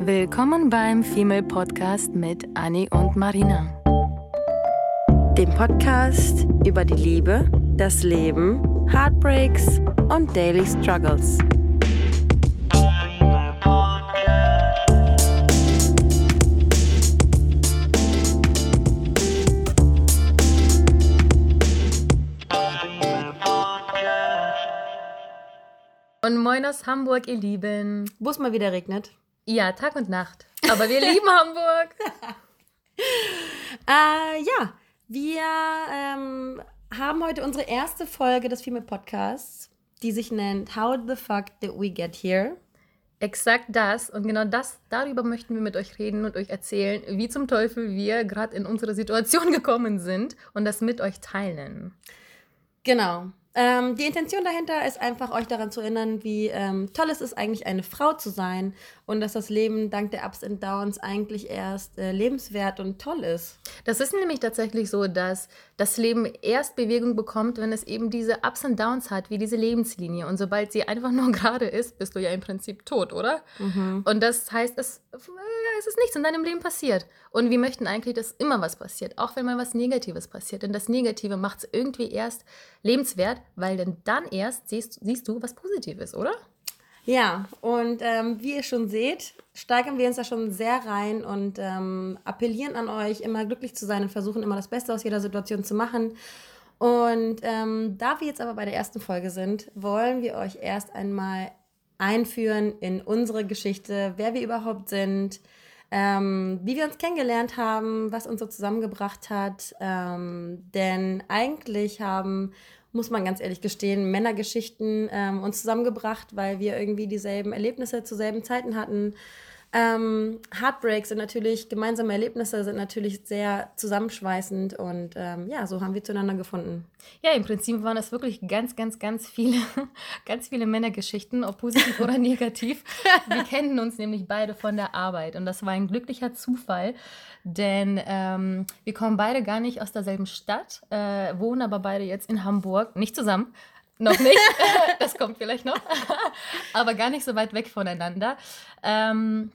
Willkommen beim Female Podcast mit Annie und Marina. Dem Podcast über die Liebe, das Leben, Heartbreaks und Daily Struggles. Und moin aus Hamburg, ihr Lieben. Wo es mal wieder regnet. Ja, Tag und Nacht. Aber wir lieben Hamburg. Äh, ja, wir ähm, haben heute unsere erste Folge des Female Podcasts, die sich nennt How the fuck did we get here? Exakt das. Und genau das, darüber möchten wir mit euch reden und euch erzählen, wie zum Teufel wir gerade in unsere Situation gekommen sind und das mit euch teilen. Genau. Ähm, die Intention dahinter ist einfach, euch daran zu erinnern, wie ähm, toll es ist, eigentlich eine Frau zu sein und dass das Leben dank der Ups und Downs eigentlich erst äh, lebenswert und toll ist. Das ist nämlich tatsächlich so, dass das Leben erst Bewegung bekommt, wenn es eben diese Ups und Downs hat, wie diese Lebenslinie. Und sobald sie einfach nur gerade ist, bist du ja im Prinzip tot, oder? Mhm. Und das heißt, es, es ist nichts in deinem Leben passiert. Und wir möchten eigentlich, dass immer was passiert, auch wenn mal was Negatives passiert. Denn das Negative macht es irgendwie erst lebenswert, weil denn dann erst siehst, siehst du was Positives, oder? Ja, und ähm, wie ihr schon seht, steigern wir uns da schon sehr rein und ähm, appellieren an euch, immer glücklich zu sein und versuchen immer das Beste aus jeder Situation zu machen. Und ähm, da wir jetzt aber bei der ersten Folge sind, wollen wir euch erst einmal einführen in unsere Geschichte, wer wir überhaupt sind, ähm, wie wir uns kennengelernt haben, was uns so zusammengebracht hat. Ähm, denn eigentlich haben, muss man ganz ehrlich gestehen, Männergeschichten ähm, uns zusammengebracht, weil wir irgendwie dieselben Erlebnisse zu selben Zeiten hatten. Ähm, Heartbreaks sind natürlich, gemeinsame Erlebnisse sind natürlich sehr zusammenschweißend und ähm, ja, so haben wir zueinander gefunden. Ja, im Prinzip waren das wirklich ganz, ganz, ganz viele, ganz viele Männergeschichten, ob positiv oder negativ. Wir kennen uns nämlich beide von der Arbeit und das war ein glücklicher Zufall, denn ähm, wir kommen beide gar nicht aus derselben Stadt, äh, wohnen aber beide jetzt in Hamburg, nicht zusammen, noch nicht. das kommt vielleicht noch. Aber gar nicht so weit weg voneinander. Ähm,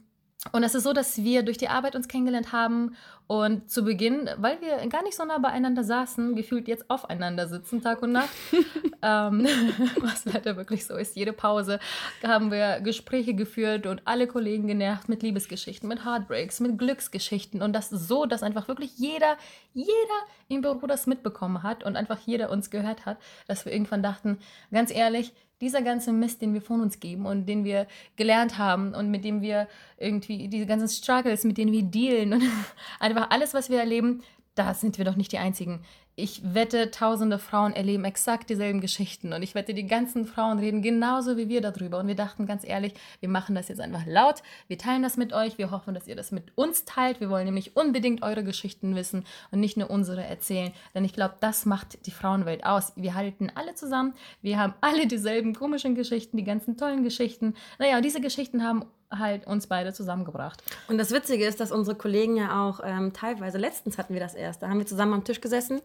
und es ist so, dass wir durch die Arbeit uns kennengelernt haben und zu Beginn, weil wir gar nicht so nah beieinander saßen, gefühlt jetzt aufeinander sitzen, Tag und Nacht, ähm, was leider wirklich so ist. Jede Pause haben wir Gespräche geführt und alle Kollegen genervt mit Liebesgeschichten, mit Heartbreaks, mit Glücksgeschichten und das so, dass einfach wirklich jeder, jeder im Büro das mitbekommen hat und einfach jeder uns gehört hat, dass wir irgendwann dachten, ganz ehrlich, dieser ganze Mist, den wir von uns geben und den wir gelernt haben und mit dem wir irgendwie diese ganzen Struggles, mit denen wir dealen und einfach alles, was wir erleben, da sind wir doch nicht die Einzigen. Ich wette, tausende Frauen erleben exakt dieselben Geschichten und ich wette, die ganzen Frauen reden genauso wie wir darüber. Und wir dachten ganz ehrlich, wir machen das jetzt einfach laut, wir teilen das mit euch, wir hoffen, dass ihr das mit uns teilt. Wir wollen nämlich unbedingt eure Geschichten wissen und nicht nur unsere erzählen, denn ich glaube, das macht die Frauenwelt aus. Wir halten alle zusammen, wir haben alle dieselben komischen Geschichten, die ganzen tollen Geschichten. Naja, und diese Geschichten haben halt uns beide zusammengebracht. Und das Witzige ist, dass unsere Kollegen ja auch ähm, teilweise, letztens hatten wir das erst, da haben wir zusammen am Tisch gesessen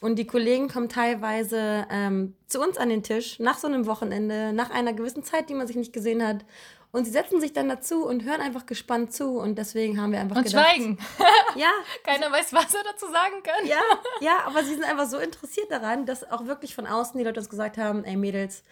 und die Kollegen kommen teilweise ähm, zu uns an den Tisch nach so einem Wochenende, nach einer gewissen Zeit, die man sich nicht gesehen hat. Und sie setzen sich dann dazu und hören einfach gespannt zu. Und deswegen haben wir einfach und gedacht... schweigen. Ja. Keiner weiß, was er dazu sagen kann. Ja, ja, aber sie sind einfach so interessiert daran, dass auch wirklich von außen die Leute uns gesagt haben, ey Mädels,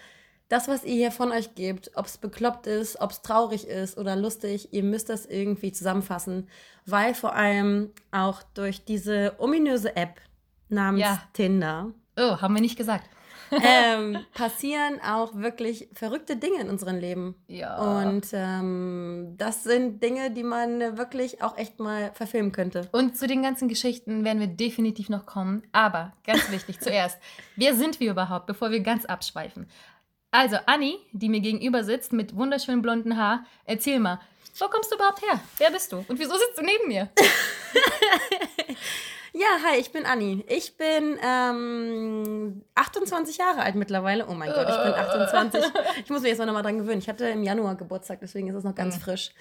das, was ihr hier von euch gebt, ob es bekloppt ist, ob es traurig ist oder lustig, ihr müsst das irgendwie zusammenfassen, weil vor allem auch durch diese ominöse App namens Ja. Tinder Oh, haben wir nicht gesagt. ähm, passieren auch wirklich verrückte Dinge in unserem Leben. Ja. Und ähm, das sind Dinge, die man wirklich auch echt mal verfilmen könnte. Und zu den ganzen Geschichten werden wir definitiv noch kommen. Aber ganz wichtig zuerst, wer sind wir überhaupt, bevor wir ganz abschweifen? Also, Anni, die mir gegenüber sitzt mit wunderschönem blonden Haar, erzähl mal, wo kommst du überhaupt her? Wer bist du? Und wieso sitzt du neben mir? Ja, hi, ich bin Anni. Ich bin ähm, 28 Jahre alt mittlerweile. Oh mein Gott, ich bin 28. Ich muss mich jetzt noch mal dran gewöhnen. Ich hatte im Januar Geburtstag, deswegen ist es noch ganz frisch.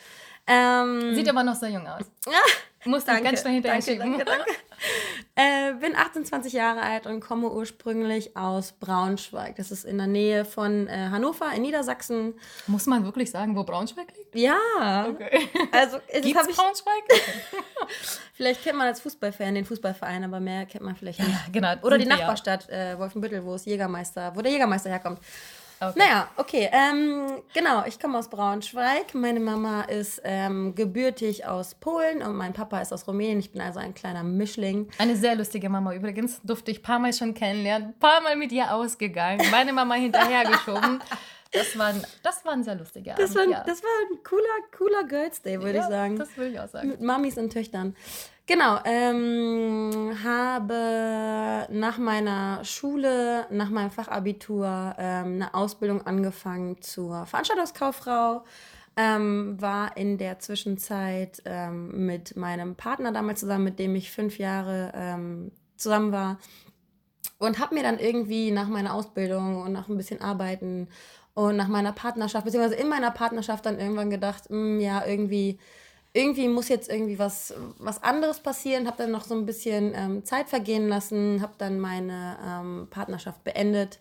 Ähm, Sieht aber noch sehr jung aus. Musst du danke, ganz schnell hinterher danke, danke, danke. Äh, bin 28 Jahre alt und komme ursprünglich aus Braunschweig. Das ist in der Nähe von äh, Hannover in Niedersachsen. Muss man wirklich sagen, wo Braunschweig liegt? Ja. Okay. Also, Gibt's ich, Braunschweig? vielleicht kennt man als Fußballfan den Fußballverein, aber mehr kennt man vielleicht nicht. ja, genau. Oder die ja. Nachbarstadt äh, Wolfenbüttel, wo es Jägermeister, wo der Jägermeister herkommt. Okay. Naja, okay. Ähm, genau, ich komme aus Braunschweig. Meine Mama ist ähm, gebürtig aus Polen und mein Papa ist aus Rumänien. Ich bin also ein kleiner Mischling. Eine sehr lustige Mama übrigens. Durfte ich ein paar Mal schon kennenlernen. Ein paar Mal mit ihr ausgegangen. Meine Mama hinterhergeschoben. Das war, ein- das war ein sehr lustiger Abend. Das war, ja. das war ein cooler, cooler Girls Day, würde Ja, ich sagen. Das will ich auch sagen. Mit Mamis und Töchtern. Genau, ähm, habe nach meiner Schule, nach meinem Fachabitur ähm, eine Ausbildung angefangen zur Veranstaltungskauffrau. Ähm, war in der Zwischenzeit ähm, mit meinem Partner damals zusammen, mit dem ich fünf Jahre ähm, zusammen war. Und habe mir dann irgendwie nach meiner Ausbildung und nach ein bisschen Arbeiten und nach meiner Partnerschaft, beziehungsweise in meiner Partnerschaft dann irgendwann gedacht, "Hm, ja, irgendwie, irgendwie muss jetzt irgendwie was, was anderes passieren. Habe dann noch so ein bisschen ähm, Zeit vergehen lassen, habe dann meine ähm, Partnerschaft beendet.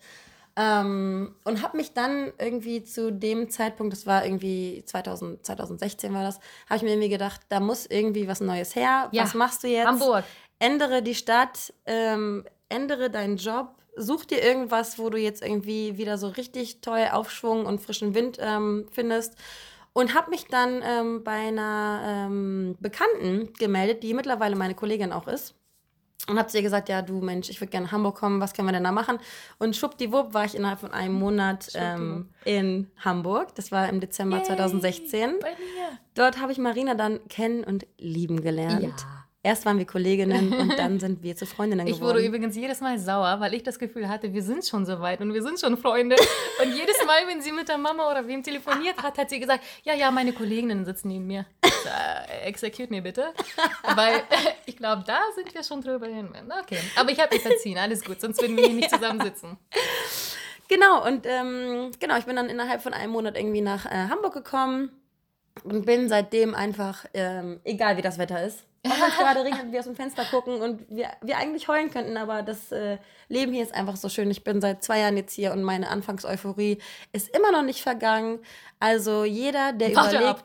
Ähm, und habe mich dann irgendwie zu dem Zeitpunkt, das war irgendwie 2000, 2016 war das, habe ich mir irgendwie gedacht, da muss irgendwie was Neues her. Ja, was machst du jetzt? Hamburg. ändere die Stadt, ähm, ändere deinen Job, such dir irgendwas, wo du jetzt irgendwie wieder so richtig toll Aufschwung und frischen Wind ähm, findest. Und habe mich dann ähm, bei einer ähm, Bekannten gemeldet, die mittlerweile meine Kollegin auch ist. Und habe zu ihr gesagt, ja, du Mensch, ich würde gerne nach Hamburg kommen, was können wir denn da machen? Und schwuppdiwupp war ich innerhalb von einem Monat ähm, in Hamburg. Das war im Dezember Yay, 2016. Bei mir. Dort habe ich Marina dann kennen und lieben gelernt. Ja. Erst waren wir Kolleginnen und dann sind wir zu Freundinnen Ich geworden. wurde übrigens jedes Mal sauer, weil ich das Gefühl hatte, wir sind schon so weit und wir sind schon Freunde. Und jedes Mal, wenn sie mit der Mama oder wem telefoniert hat, hat sie gesagt, ja, ja, meine Kolleginnen sitzen neben mir. Äh, execute mir bitte. Weil ich glaube, da sind wir schon drüber hin. Okay, aber ich habe mich verziehen, alles gut, sonst würden wir hier nicht zusammensitzen. Genau, und ähm, genau, ich bin dann innerhalb von einem Monat irgendwie nach äh, Hamburg gekommen und bin seitdem einfach, ähm, egal wie das Wetter ist, auch wenn es gerade regnet, wir aus dem Fenster gucken und wir, wir eigentlich heulen könnten, aber das äh, Leben hier ist einfach so schön. Ich bin seit zwei Jahren jetzt hier und meine Anfangseuphorie ist immer noch nicht vergangen. Also jeder, der Warte überlegt,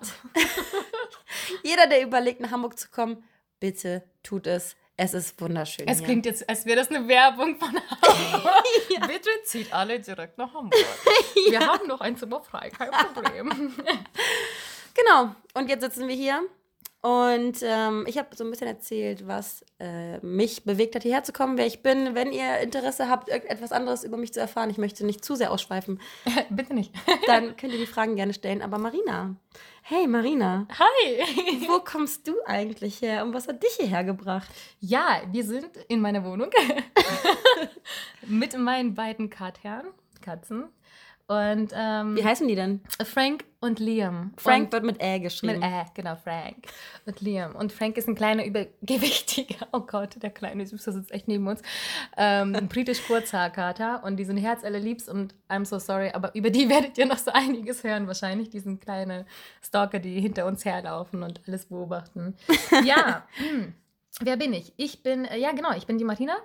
jeder, der überlegt, nach Hamburg zu kommen, bitte tut es. Es ist wunderschön. Es hier. klingt jetzt, als wäre das eine Werbung von Hamburg. Bitte zieht alle direkt nach Hamburg. Wir haben noch ein Zimmer frei, kein Problem. Genau. Und jetzt sitzen wir hier. Und ähm, ich habe so ein bisschen erzählt, was äh, mich bewegt hat, hierher zu kommen, wer ich bin. Wenn ihr Interesse habt, irgendetwas anderes über mich zu erfahren, ich möchte nicht zu sehr ausschweifen, Bitte nicht. dann könnt ihr die Fragen gerne stellen. Aber Marina, hey Marina, Hi. wo kommst du eigentlich her und was hat dich hierher gebracht? Ja, wir sind in meiner Wohnung mit meinen beiden Katherren, Katzen. Und ähm, Wie heißen die denn? Frank und Liam. Frank wird mit Ä geschrieben. Mit Ä, genau, Frank. Und Liam. Und Frank ist ein kleiner, übergewichtiger, oh Gott, der kleine Süße sitzt echt neben uns, ähm, ein britisch Kurzhaarkater. Und die sind herzallerliebst und I'm so sorry, aber über die werdet ihr noch so einiges hören wahrscheinlich. Die sind kleine Stalker, die hinter uns herlaufen und alles beobachten. Ja, hm. wer bin ich? Ich bin, äh, ja genau, ich bin die Martina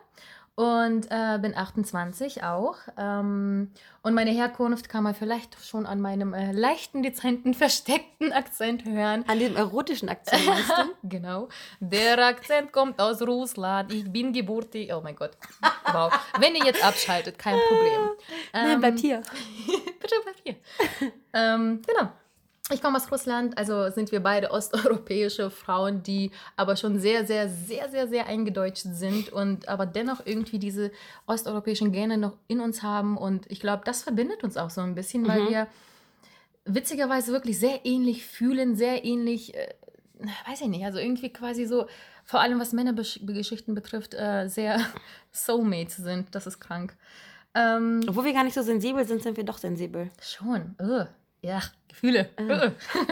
und äh, bin 28 auch. Ähm, und meine Herkunft kann man vielleicht schon an meinem äh, leichten, dezenten, versteckten Akzent hören. An diesem erotischen Akzent meinst du? Genau. Der Akzent kommt aus Russland. Ich bin gebürtig. Oh mein Gott. Wow. Wenn ihr jetzt abschaltet, kein Problem. Nein, Ähm, bleibt hier. Bitte bleib hier. ähm, genau. Ich komme aus Russland, also sind wir beide osteuropäische Frauen, die aber schon sehr, sehr, sehr, sehr, sehr eingedeutscht sind und aber dennoch irgendwie diese osteuropäischen Gene noch in uns haben. Und ich glaube, das verbindet uns auch so ein bisschen, weil Mhm. wir witzigerweise wirklich sehr ähnlich fühlen, sehr ähnlich, äh, weiß ich nicht, also irgendwie quasi so, vor allem was Männergeschichten betrifft, äh, sehr Soulmates sind. Das ist krank. Ähm, Obwohl wir gar nicht so sensibel sind, sind wir doch sensibel. Schon. Ugh. Ja, Gefühle. Ugh.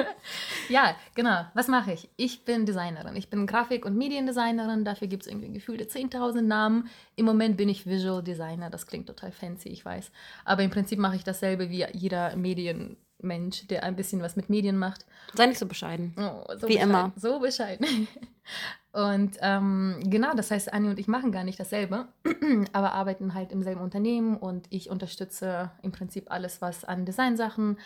ja, genau. Was mache ich? Ich bin Designerin. Ich bin Grafik- und Mediendesignerin. Dafür gibt es irgendwie gefühlte 10.000 Namen. Im Moment bin ich Visual Designer. Das klingt total fancy, ich weiß. Aber im Prinzip mache ich dasselbe wie jeder Medien Mensch, der ein bisschen was mit Medien macht. Sei nicht so bescheiden. Oh, so Wie bescheiden, immer. So bescheiden. Und ähm, genau, das heißt, Anni und ich machen gar nicht dasselbe, aber arbeiten halt im selben Unternehmen und ich unterstütze im Prinzip alles, was an Designsachen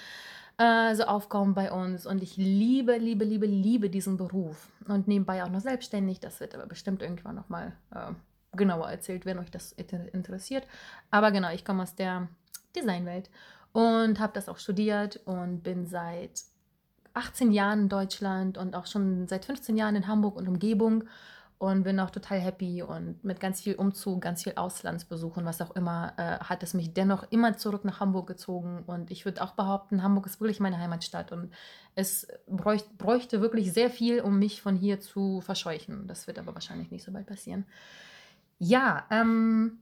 äh, so aufkommt bei uns. Und ich liebe, liebe, liebe, liebe diesen Beruf. Und nebenbei auch noch selbstständig. Das wird aber bestimmt irgendwann nochmal äh, genauer erzählt, wenn euch das inter- interessiert. Aber genau, ich komme aus der Designwelt und habe das auch studiert und bin seit 18 Jahren in Deutschland und auch schon seit 15 Jahren in Hamburg und Umgebung und bin auch total happy und mit ganz viel Umzug, ganz viel Auslandsbesuchen, was auch immer, äh, hat es mich dennoch immer zurück nach Hamburg gezogen und ich würde auch behaupten, Hamburg ist wirklich meine Heimatstadt und es bräuchte, bräuchte wirklich sehr viel, um mich von hier zu verscheuchen. Das wird aber wahrscheinlich nicht so bald passieren. Ja, ähm,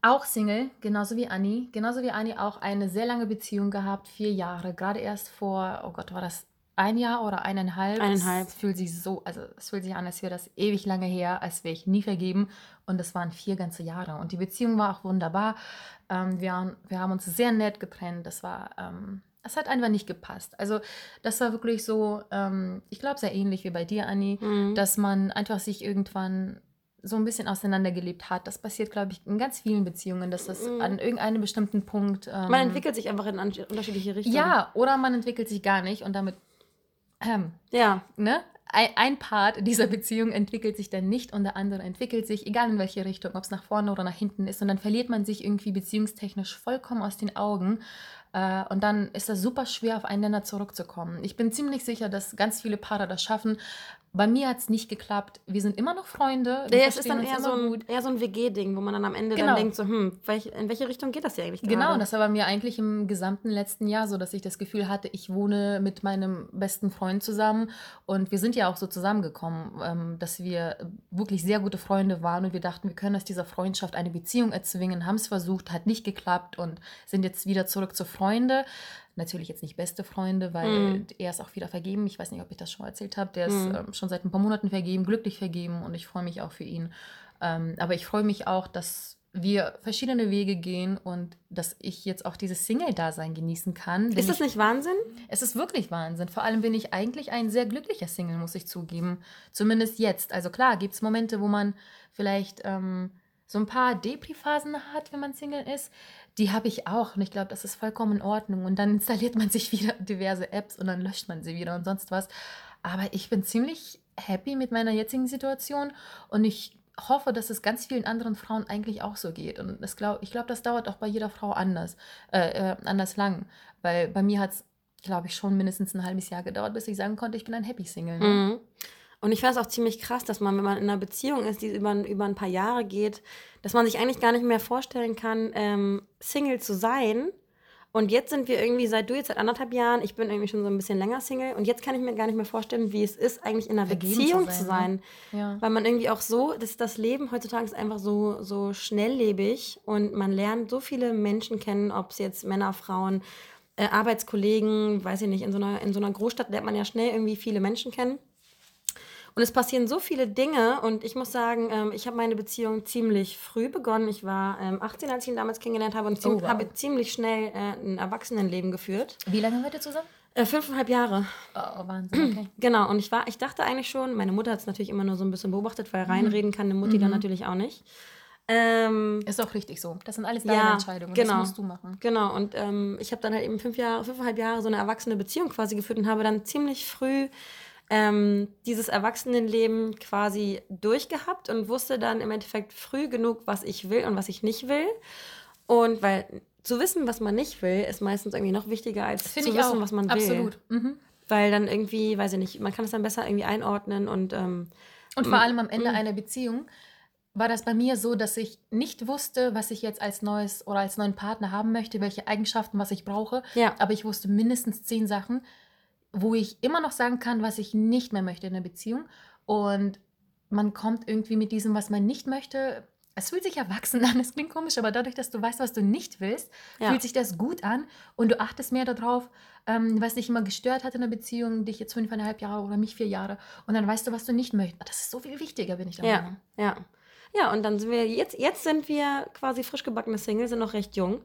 auch Single, genauso wie Anni. Genauso wie Anni auch eine sehr lange Beziehung gehabt, vier Jahre. Gerade erst vor, oh Gott, war das ein Jahr oder eineinhalb? Eineinhalb. Es fühlt sich so, also es fühlt sich an, als wäre das ewig lange her, als wäre ich nie vergeben. Und es waren vier ganze Jahre. Und die Beziehung war auch wunderbar. Ähm, wir, haben- wir haben uns sehr nett getrennt. Das war, ähm, es hat einfach nicht gepasst. Also das war wirklich so, ähm, ich glaube, sehr ähnlich wie bei dir, Anni Mhm. dass man einfach sich irgendwann so ein bisschen auseinandergelebt hat. Das passiert, glaube ich, in ganz vielen Beziehungen, dass das Mhm. an irgendeinem bestimmten Punkt. Ähm, Man entwickelt sich einfach in unterschiedliche Richtungen. Ja, oder man entwickelt sich gar nicht und damit. Ähm, Ja. ne? Ein, Part dieser Beziehung entwickelt sich dann nicht und der andere entwickelt sich, egal in welche Richtung, ob es nach vorne oder nach hinten ist. Und dann verliert man sich irgendwie beziehungstechnisch vollkommen aus den Augen. Äh, und dann ist das super schwer, aufeinander zurückzukommen. Ich bin ziemlich sicher, dass ganz viele Paare das schaffen. Bei mir hat es nicht geklappt. Wir sind immer noch Freunde. Ja, es ist dann eher so, ein, eher so ein WG-Ding, wo man dann am Ende Genau. dann denkt, so, hm, in welche Richtung geht das hier eigentlich gerade? Genau, das war bei mir eigentlich im gesamten letzten Jahr so, dass ich das Gefühl hatte, ich wohne mit meinem besten Freund zusammen und wir sind ja auch so zusammengekommen, ähm, dass wir wirklich sehr gute Freunde waren und wir dachten, wir können aus dieser Freundschaft eine Beziehung erzwingen, haben es versucht, hat nicht geklappt und sind jetzt wieder zurück zu Freunde. Natürlich jetzt nicht beste Freunde, weil Mhm. er ist auch wieder vergeben. Ich weiß nicht, ob ich das schon erzählt habe. Der ist Mhm. ähm, schon seit ein paar Monaten vergeben, glücklich vergeben und ich freue mich auch für ihn. Ähm, aber ich freue mich auch, dass wir verschiedene Wege gehen und dass ich jetzt auch dieses Single-Dasein genießen kann. Ist das ich, nicht Wahnsinn? es ist wirklich Wahnsinn. Vor allem bin ich eigentlich ein sehr glücklicher Single, muss ich zugeben. Zumindest jetzt. Also klar, gibt es Momente, wo man vielleicht ähm, so ein paar Depri-Phasen hat, wenn man Single ist. Die habe ich auch und ich glaube, das ist vollkommen in Ordnung. Und dann installiert man sich wieder diverse Apps und dann löscht man sie wieder und sonst was. Aber ich bin ziemlich happy mit meiner jetzigen Situation und ich hoffe, dass es ganz vielen anderen Frauen eigentlich auch so geht. Und das glaub, ich glaube, das dauert auch bei jeder Frau anders, äh, äh, anders lang. Weil bei mir hat es, glaube ich, schon mindestens ein halbes Jahr gedauert, bis ich sagen konnte, ich bin ein Happy Single. Ne? Mhm. Und ich fand es auch ziemlich krass, dass man, wenn man in einer Beziehung ist, die über, über ein paar Jahre geht, dass man sich eigentlich gar nicht mehr vorstellen kann, ähm, Single zu sein. Und jetzt sind wir irgendwie, seit du jetzt seit anderthalb Jahren, ich bin irgendwie schon so ein bisschen länger Single. Und jetzt kann ich mir gar nicht mehr vorstellen, wie es ist, eigentlich in einer Vergeben Beziehung zu zu sein, ne? sein. Ja. Weil man irgendwie auch so, das, das Leben heutzutage ist einfach so, so schnelllebig und man lernt so viele Menschen kennen, ob es jetzt Männer, Frauen, äh, Arbeitskollegen, weiß ich nicht, in so, einer, in so einer Großstadt lernt man ja schnell irgendwie viele Menschen kennen. Und es passieren so viele Dinge und ich muss sagen, ähm, ich habe meine Beziehung ziemlich früh begonnen. Ich war ähm, 18, als ich ihn damals kennengelernt habe und ziem Oh, wow. habe ziemlich schnell äh, ein Erwachsenenleben geführt. Wie lange seid ihr zusammen? Äh, fünfeinhalb Jahre. Oh, Wahnsinn, okay. Genau, und ich war, ich dachte eigentlich schon, meine Mutter hat es natürlich immer nur so ein bisschen beobachtet, weil reinreden kann eine Mutti dann natürlich auch nicht. Ähm, Ist auch richtig so. Das sind alles deine Ja, Entscheidungen. genau. Das musst du machen. Genau, und ähm, ich habe dann halt eben fünf Jahre, fünfeinhalb Jahre so eine erwachsene Beziehung quasi geführt und habe dann ziemlich früh ähm, dieses Erwachsenenleben quasi durchgehabt und wusste dann im Endeffekt früh genug, was ich will und was ich nicht will. Und weil zu wissen, was man nicht will, ist meistens irgendwie noch wichtiger, als zu ich wissen, auch. was man will. Absolut. Mhm. Weil dann irgendwie, weiß ich nicht, man kann es dann besser irgendwie einordnen und ähm, Und vor allem am Ende einer Beziehung war das bei mir so, dass ich nicht wusste, was ich jetzt als neues oder als neuen Partner haben möchte, welche Eigenschaften, was ich brauche. ja. Aber ich wusste mindestens zehn Sachen, wo ich immer noch sagen kann, was ich nicht mehr möchte in der Beziehung. Und man kommt irgendwie mit diesem, was man nicht möchte. Es fühlt sich erwachsen an, es klingt komisch, aber dadurch, dass du weißt, was du nicht willst, Ja. fühlt sich das gut an und du achtest mehr darauf, ähm, was dich immer gestört hat in der Beziehung, dich jetzt fünfeinhalb Jahre oder mich vier Jahre. Und dann weißt du, was du nicht möchtest. Das ist so viel wichtiger, bin ich der Ja, Meinung. ja. Ja, und dann sind wir, jetzt, jetzt sind wir quasi frisch gebackene Singles, sind noch recht jung.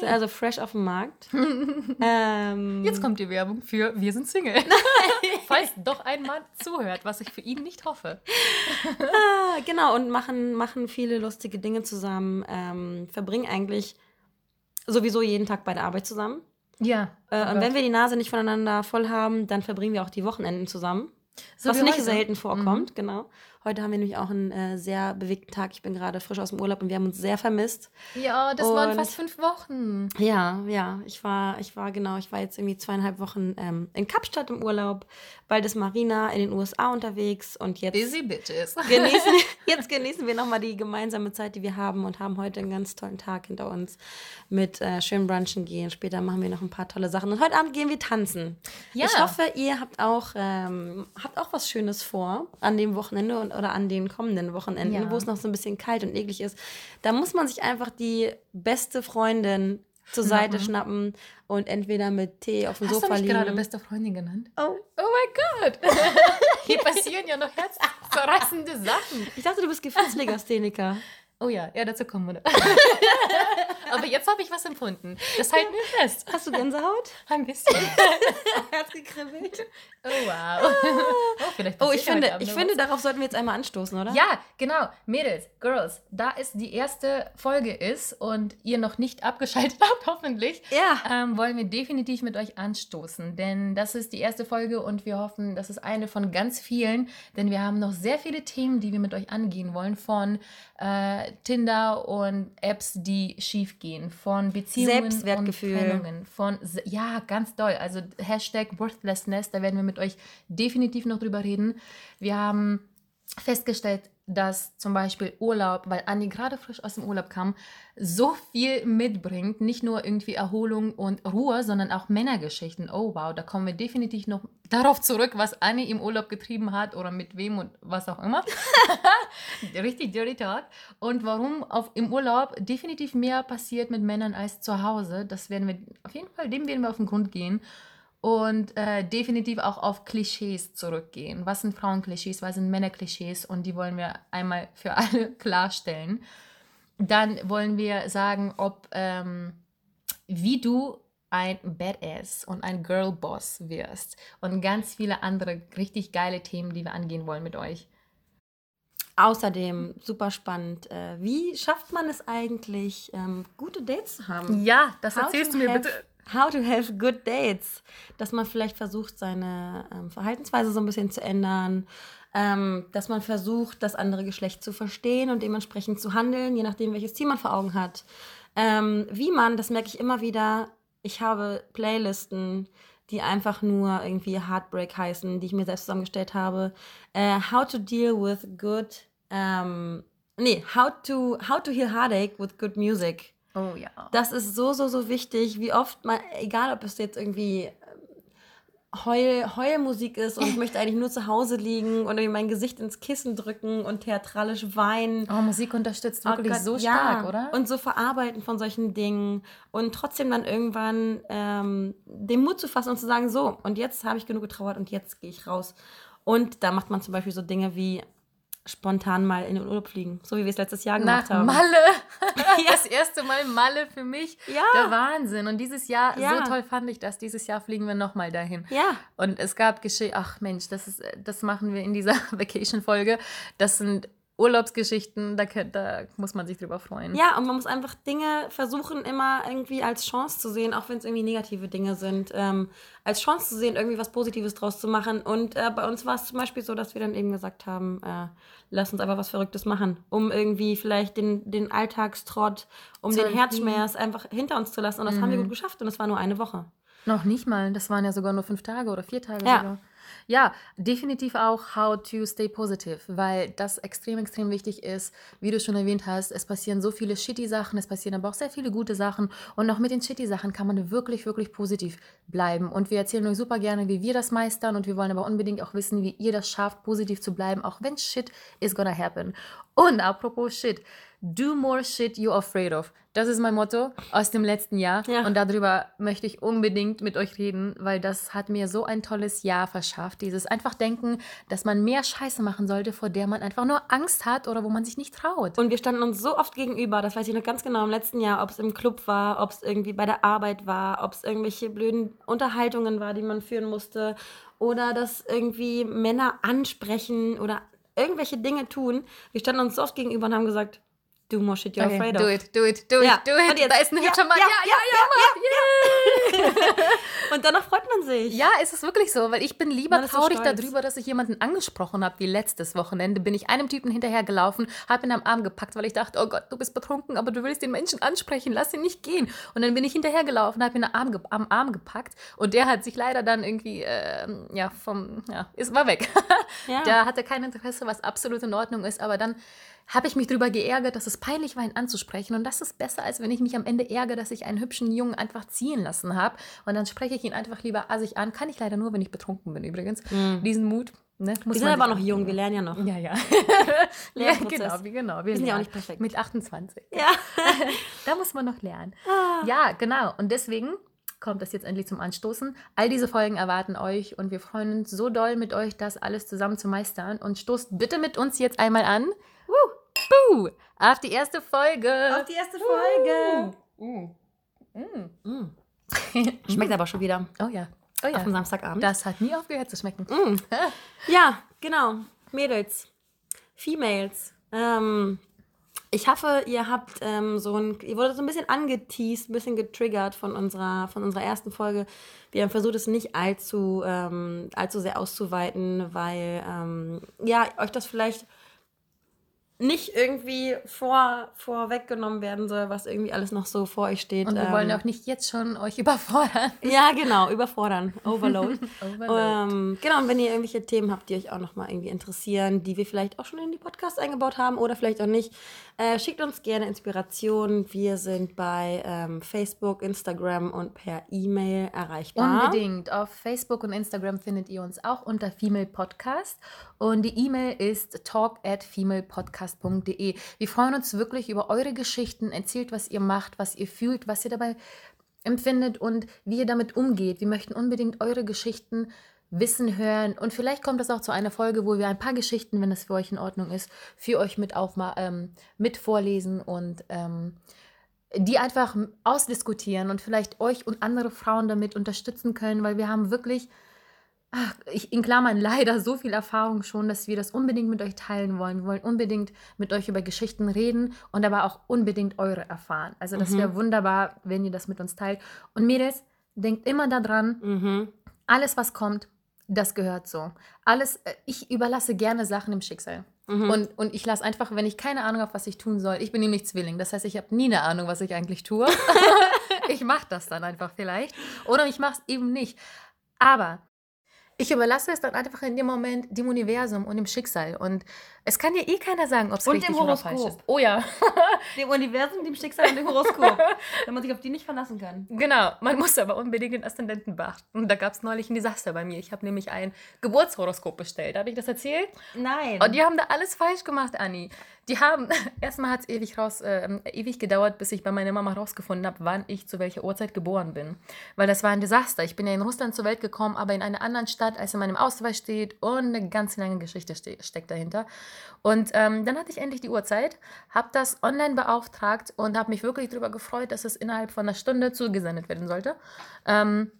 Sind also fresh auf dem Markt. ähm, Jetzt kommt die Werbung für Wir sind Single. Falls doch ein Mann zuhört, was ich für ihn nicht hoffe. ah, genau, und machen, machen viele lustige Dinge zusammen. Ähm, verbringen eigentlich sowieso jeden Tag bei der Arbeit zusammen. Ja. Äh, und wenn wir die Nase nicht voneinander voll haben, dann verbringen wir auch die Wochenenden zusammen. So was nicht heute. selten vorkommt, genau. Heute haben wir nämlich auch einen äh, sehr bewegten Tag. Ich bin gerade frisch aus dem Urlaub und wir haben uns sehr vermisst. Ja, das waren Und- fast fünf Wochen. Ja, ja, ich war, ich war genau, ich war jetzt irgendwie zweieinhalb Wochen ähm, in Kapstadt im Urlaub, bald ist Marina in den USA unterwegs und jetzt Busy Bitches. genießen, jetzt genießen wir nochmal die gemeinsame Zeit, die wir haben und haben heute einen ganz tollen Tag hinter uns mit äh, schön brunchen gehen. Später machen wir noch ein paar tolle Sachen und heute Abend gehen wir tanzen. Ja. Ich hoffe, ihr habt auch, ähm, habt auch was Schönes vor an dem Wochenende und, oder an den kommenden Wochenenden, Ja. wo es noch so ein bisschen kalt und eklig ist. Da muss man sich einfach die beste Freundin zur Seite schnappen und entweder mit Tee auf dem Hast du Sofa mich gerade liegen. beste Freundin genannt? Oh, Oh mein Gott. Hier passieren ja noch herzzerreißende Sachen. ich dachte, du bist Gefühlslegastheniker. Oh ja, ja, dazu kommen wir. noch. Aber jetzt habe ich was empfunden. Das halten wir fest. Hast du Gänsehaut? Ein bisschen. Herz gekribbelt. Oh wow. Oh, vielleicht Oh, ich finde, ich finde, darauf sollten wir jetzt einmal anstoßen, oder? Ja, genau. Mädels, Girls, da es die erste Folge ist und ihr noch nicht abgeschaltet habt, hoffentlich, Ja. ähm, wollen wir definitiv mit euch anstoßen. Denn das ist die erste Folge und wir hoffen, das ist eine von ganz vielen. Denn wir haben noch sehr viele Themen, die wir mit euch angehen wollen. Von äh, Tinder und Apps, die schief gehen. Von Beziehungen und Trennungen. Von, ja, ganz doll. Also Hashtag Worthlessness, da werden wir mit euch definitiv noch drüber reden. Wir haben festgestellt, dass zum Beispiel Urlaub, weil Anni gerade frisch aus dem Urlaub kam, so viel mitbringt. Nicht nur irgendwie Erholung und Ruhe, sondern auch Männergeschichten. Oh wow, da kommen wir definitiv noch darauf zurück, was Anni im Urlaub getrieben hat oder mit wem und was auch immer. Richtig Dirty Talk. Und warum auf, im Urlaub definitiv mehr passiert mit Männern als zu Hause. Das werden wir auf jeden Fall, dem werden wir auf den Grund gehen und äh, definitiv auch auf Klischees zurückgehen. Was sind Frauenklischees, was sind Männerklischees und die wollen wir einmal für alle klarstellen. Dann wollen wir sagen, ob ähm, wie du ein Badass und ein Girlboss wirst und ganz viele andere richtig geile Themen, die wir angehen wollen mit euch. Außerdem, super spannend, äh, wie schafft man es eigentlich, ähm, gute Dates zu haben? Ja, das How erzählst du mir bitte. How to have good dates. Dass man vielleicht versucht, seine ähm, Verhaltensweise so ein bisschen zu ändern. Ähm, dass man versucht, das andere Geschlecht zu verstehen und dementsprechend zu handeln, je nachdem, welches Ziel man vor Augen hat. Ähm, wie man, das merke ich immer wieder, ich habe Playlisten, die einfach nur irgendwie Heartbreak heißen, die ich mir selbst zusammengestellt habe. Äh, how to deal with good, ähm, nee, how to, how to heal heartache with good music. Oh ja. Das ist so, so, so wichtig, wie oft man, egal ob es jetzt irgendwie ähm, Heul, Heulmusik ist und ich möchte eigentlich nur zu Hause liegen und irgendwie mein Gesicht ins Kissen drücken und theatralisch weinen. Oh, Musik unterstützt Oh wirklich Gott, so ja. stark, oder? Und so verarbeiten von solchen Dingen und trotzdem dann irgendwann ähm, den Mut zu fassen und zu sagen, so, und jetzt habe ich genug getrauert und jetzt gehe ich raus. Und da macht man zum Beispiel so Dinge wie spontan mal in den Urlaub fliegen, so wie wir es letztes Jahr gemacht Nach haben. Malle. Das erste Mal Malle für mich. Ja. Der Wahnsinn. Und dieses Jahr, Ja. so toll fand ich das. Dieses Jahr fliegen wir nochmal dahin. Ja, Und es gab Geschichten, ach Mensch, das, ist, das machen wir in dieser Vacation-Folge. Das sind Urlaubsgeschichten, da, da muss man sich drüber freuen. Ja, und man muss einfach Dinge versuchen, immer irgendwie als Chance zu sehen, auch wenn es irgendwie negative Dinge sind, ähm, als Chance zu sehen, irgendwie was Positives draus zu machen. Und äh, bei uns war es zum Beispiel so, dass wir dann eben gesagt haben, äh, lass uns einfach was Verrücktes machen, um irgendwie vielleicht den, den Alltagstrott, um Zu den Herzschmerz einfach hinter uns zu lassen. Und das haben wir gut geschafft und es war nur eine Woche. Noch nicht mal, das waren ja sogar nur fünf Tage oder vier Tage Ja. sogar. Ja, definitiv auch How to Stay Positive, weil das extrem, extrem wichtig ist. Wie du schon erwähnt hast, es passieren so viele shitty Sachen, es passieren aber auch sehr viele gute Sachen. Und auch mit den shitty Sachen kann man wirklich, wirklich positiv bleiben. Und wir erzählen euch super gerne, wie wir das meistern. Und wir wollen aber unbedingt auch wissen, wie ihr das schafft, positiv zu bleiben, auch wenn shit is gonna happen. Und apropos shit, do more shit you're afraid of. Das ist mein Motto aus dem letzten Jahr. Ja. Und darüber möchte ich unbedingt mit euch reden, weil das hat mir so ein tolles Jahr verschafft. Dieses einfach denken, dass man mehr Scheiße machen sollte, vor der man einfach nur Angst hat oder wo man sich nicht traut. Und wir standen uns so oft gegenüber, das weiß ich noch ganz genau im letzten Jahr, ob es im Club war, ob es irgendwie bei der Arbeit war, ob es irgendwelche blöden Unterhaltungen war, die man führen musste, oder dass irgendwie Männer ansprechen oder irgendwelche Dinge tun. Wir standen uns so oft gegenüber und haben gesagt, do more shit you're Okay, afraid do of. it, do it, do Ja. it, do it. Und jetzt- da ist ein ja, hübscher Mann. ja, Ja, ja, ja, ja, Mann. Und danach freut man sich. Ja, es ist wirklich so, weil ich bin lieber so traurig stolz. darüber, dass ich jemanden angesprochen habe, wie letztes Wochenende bin ich einem Typen hinterhergelaufen, habe ihn am Arm gepackt, weil ich dachte, oh Gott, du bist betrunken, aber du willst den Menschen ansprechen, lass ihn nicht gehen. Und dann bin ich hinterhergelaufen, habe ihn am Arm, am Arm gepackt und der hat sich leider dann irgendwie, ähm, ja, vom, ja, ist, war weg. Ja. Der hatte kein Interesse, was absolut in Ordnung ist, aber dann habe ich mich darüber geärgert, dass es peinlich war, ihn anzusprechen. Und das ist besser, als wenn ich mich am Ende ärgere, dass ich einen hübschen Jungen einfach ziehen lassen habe. Und dann spreche ich ihn einfach lieber assig an. Kann ich leider nur, wenn ich betrunken bin, übrigens. Diesen Mut. Ne, muss Mhm. Wir sind aber noch jung, wir lernen ja noch. Ja, ja. ja genau, wie genau. Wir sind ja auch lernen. nicht perfekt. Mit 28. Ja. Da muss man noch lernen. Ah. Ja, genau. Und deswegen kommt das jetzt endlich zum Anstoßen. All diese Folgen erwarten euch und wir freuen uns so doll mit euch, das alles zusammen zu meistern. Und stoßt bitte mit uns jetzt einmal an. Auf die erste Folge. Auf die erste Folge. Mm. Mm. Mm. Schmeckt aber schon wieder. Oh ja. Oh Auf dem ja. Samstagabend. Das hat nie aufgehört zu schmecken. Mm. Ja, genau. Mädels. Females. Ähm, ich hoffe, ihr habt ähm, so ein, ihr wurdet so ein bisschen angeteased, ein bisschen getriggert von unserer, von unserer ersten Folge. Wir haben versucht, es nicht allzu, ähm, allzu sehr auszuweiten, weil ähm, ja, euch das vielleicht nicht irgendwie vor, vorweggenommen werden soll, was irgendwie alles noch so vor euch steht. Und wir Ähm, wollen auch nicht jetzt schon euch überfordern. Ja, genau, überfordern. Overload. Overload. Ähm, genau, und wenn ihr irgendwelche Themen habt, die euch auch nochmal irgendwie interessieren, die wir vielleicht auch schon in die Podcasts eingebaut haben oder vielleicht auch nicht, äh, schickt uns gerne Inspiration. Wir sind bei ähm, Facebook, Instagram und per E-Mail erreichbar. Unbedingt. Auf Facebook und Instagram findet ihr uns auch unter Female Podcast. Und die E-Mail ist talk at femalepodcast.de. Wir freuen uns wirklich über eure Geschichten. Erzählt, was ihr macht, was ihr fühlt, was ihr dabei empfindet und wie ihr damit umgeht. Wir möchten unbedingt eure Geschichten wissen, hören. Und vielleicht kommt es auch zu einer Folge, wo wir ein paar Geschichten, wenn das für euch in Ordnung ist, für euch mit, aufma ähm, mit vorlesen und ähm, die einfach ausdiskutieren und vielleicht euch und andere Frauen damit unterstützen können, weil wir haben wirklich, ach, ich, in Klammern leider so viel Erfahrung schon, dass wir das unbedingt mit euch teilen wollen. Wir wollen unbedingt mit euch über Geschichten reden und aber auch unbedingt eure erfahren. Also das Mhm. wäre wunderbar, wenn ihr das mit uns teilt. Und Mädels, denkt immer daran, Mhm. alles was kommt, das gehört so. Alles, äh, ich überlasse gerne Sachen im Schicksal. Mhm. Und, und ich lasse einfach, wenn ich keine Ahnung habe, was ich tun soll, ich bin nämlich Zwilling. Das heißt, ich habe nie eine Ahnung, was ich eigentlich tue. ich mache das dann einfach vielleicht. Oder ich mache es eben nicht. Aber ich überlasse es dann einfach in dem Moment dem Universum und dem Schicksal. Und es kann dir eh keiner sagen, ob es richtig dem oder falsch Horoskop. ist. Oh ja. Dem Universum, dem Schicksal und dem Horoskop. wenn man sich auf die nicht verlassen kann. Genau, man muss aber unbedingt den Aszendenten beachten. Und da gab es neulich ein Desaster bei mir. Ich habe nämlich ein Geburtshoroskop bestellt. Habe ich das erzählt? Nein. Und die haben da alles falsch gemacht, Anni. Die haben, erstmal hat es ewig, äh, ewig gedauert, bis ich bei meiner Mama rausgefunden habe, wann ich zu welcher Uhrzeit geboren bin. Weil das war ein Desaster. Ich bin ja in Russland zur Welt gekommen, aber in einer anderen Stadt, als in meinem Ausweis steht. Und eine ganz lange Geschichte ste steckt dahinter. Und ähm, dann hatte ich endlich die Uhrzeit, habe das online beauftragt und habe mich wirklich darüber gefreut, dass es innerhalb von einer Stunde zugesendet werden sollte. Ähm,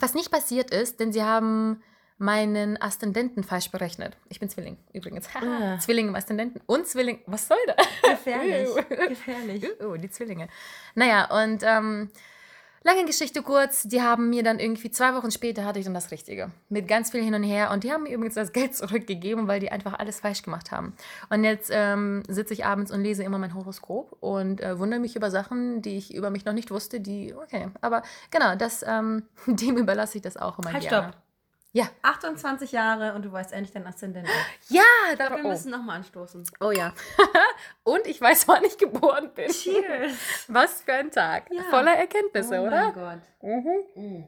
was nicht passiert ist, denn sie haben meinen Aszendenten falsch berechnet. Ich bin Zwilling übrigens. Ah. Zwilling im Aszendenten und Zwilling. Was soll das? Gefährlich. Gefährlich. Oh, die Zwillinge. Naja, und ähm, lange Geschichte kurz, die haben mir dann irgendwie zwei Wochen später hatte ich dann das Richtige. Mit ganz viel hin und her. Und die haben mir übrigens das Geld zurückgegeben, weil die einfach alles falsch gemacht haben. Und jetzt ähm, sitze ich abends und lese immer mein Horoskop und äh, wundere mich über Sachen, die ich über mich noch nicht wusste, die, okay. Aber genau, das, ähm, dem überlasse ich das auch immer Halt, gerne. stopp. Ja. 28 Jahre und du weißt endlich dein Aszendent. Ja, Ich wir oh. müssen nochmal anstoßen. oh ja. und ich weiß, wann ich geboren bin. Cheers. Was für ein Tag. Ja. Voller Erkenntnisse, oh oder? mein Gott. Mhm. Mm.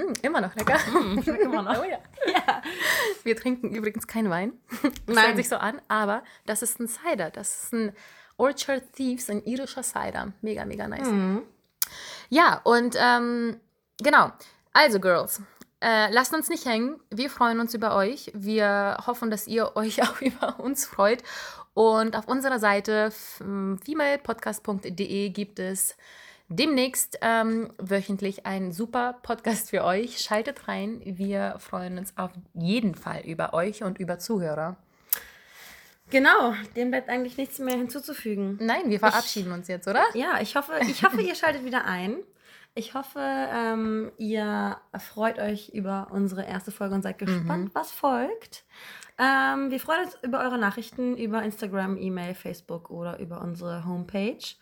Mm, immer noch lecker. Mm, immer noch. Oh ja. Ja. Wir trinken übrigens keinen Wein. Das Nein. hört sich so an, aber das ist ein Cider. Das ist ein Orchard Thieves, ein irischer Cider. Mega, mega nice. Ja, und ähm, genau. Also, Girls, äh, lasst uns nicht hängen. Wir freuen uns über euch. Wir hoffen, dass ihr euch auch über uns freut. Und auf unserer Seite femalepodcast.de gibt es demnächst ähm, wöchentlich einen super Podcast für euch. Schaltet rein. Wir freuen uns auf jeden Fall über euch und über Zuhörer. Genau, dem bleibt eigentlich nichts mehr hinzuzufügen. Nein, wir verabschieden uns jetzt, oder? Ja, ich hoffe, ich hoffe, ihr schaltet wieder ein. Ich hoffe, ähm, ihr freut euch über unsere erste Folge und seid gespannt, was folgt. Ähm, wir freuen uns über eure Nachrichten über Instagram, E-Mail, Facebook oder über unsere Homepage.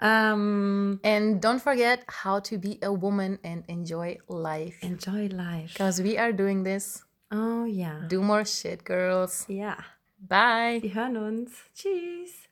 Ähm, And don't forget how to be a woman and enjoy life. enjoy life. Because we are doing this. Oh ja. Do more shit, girls. Ja. Bye. Wir hören uns. Tschüss.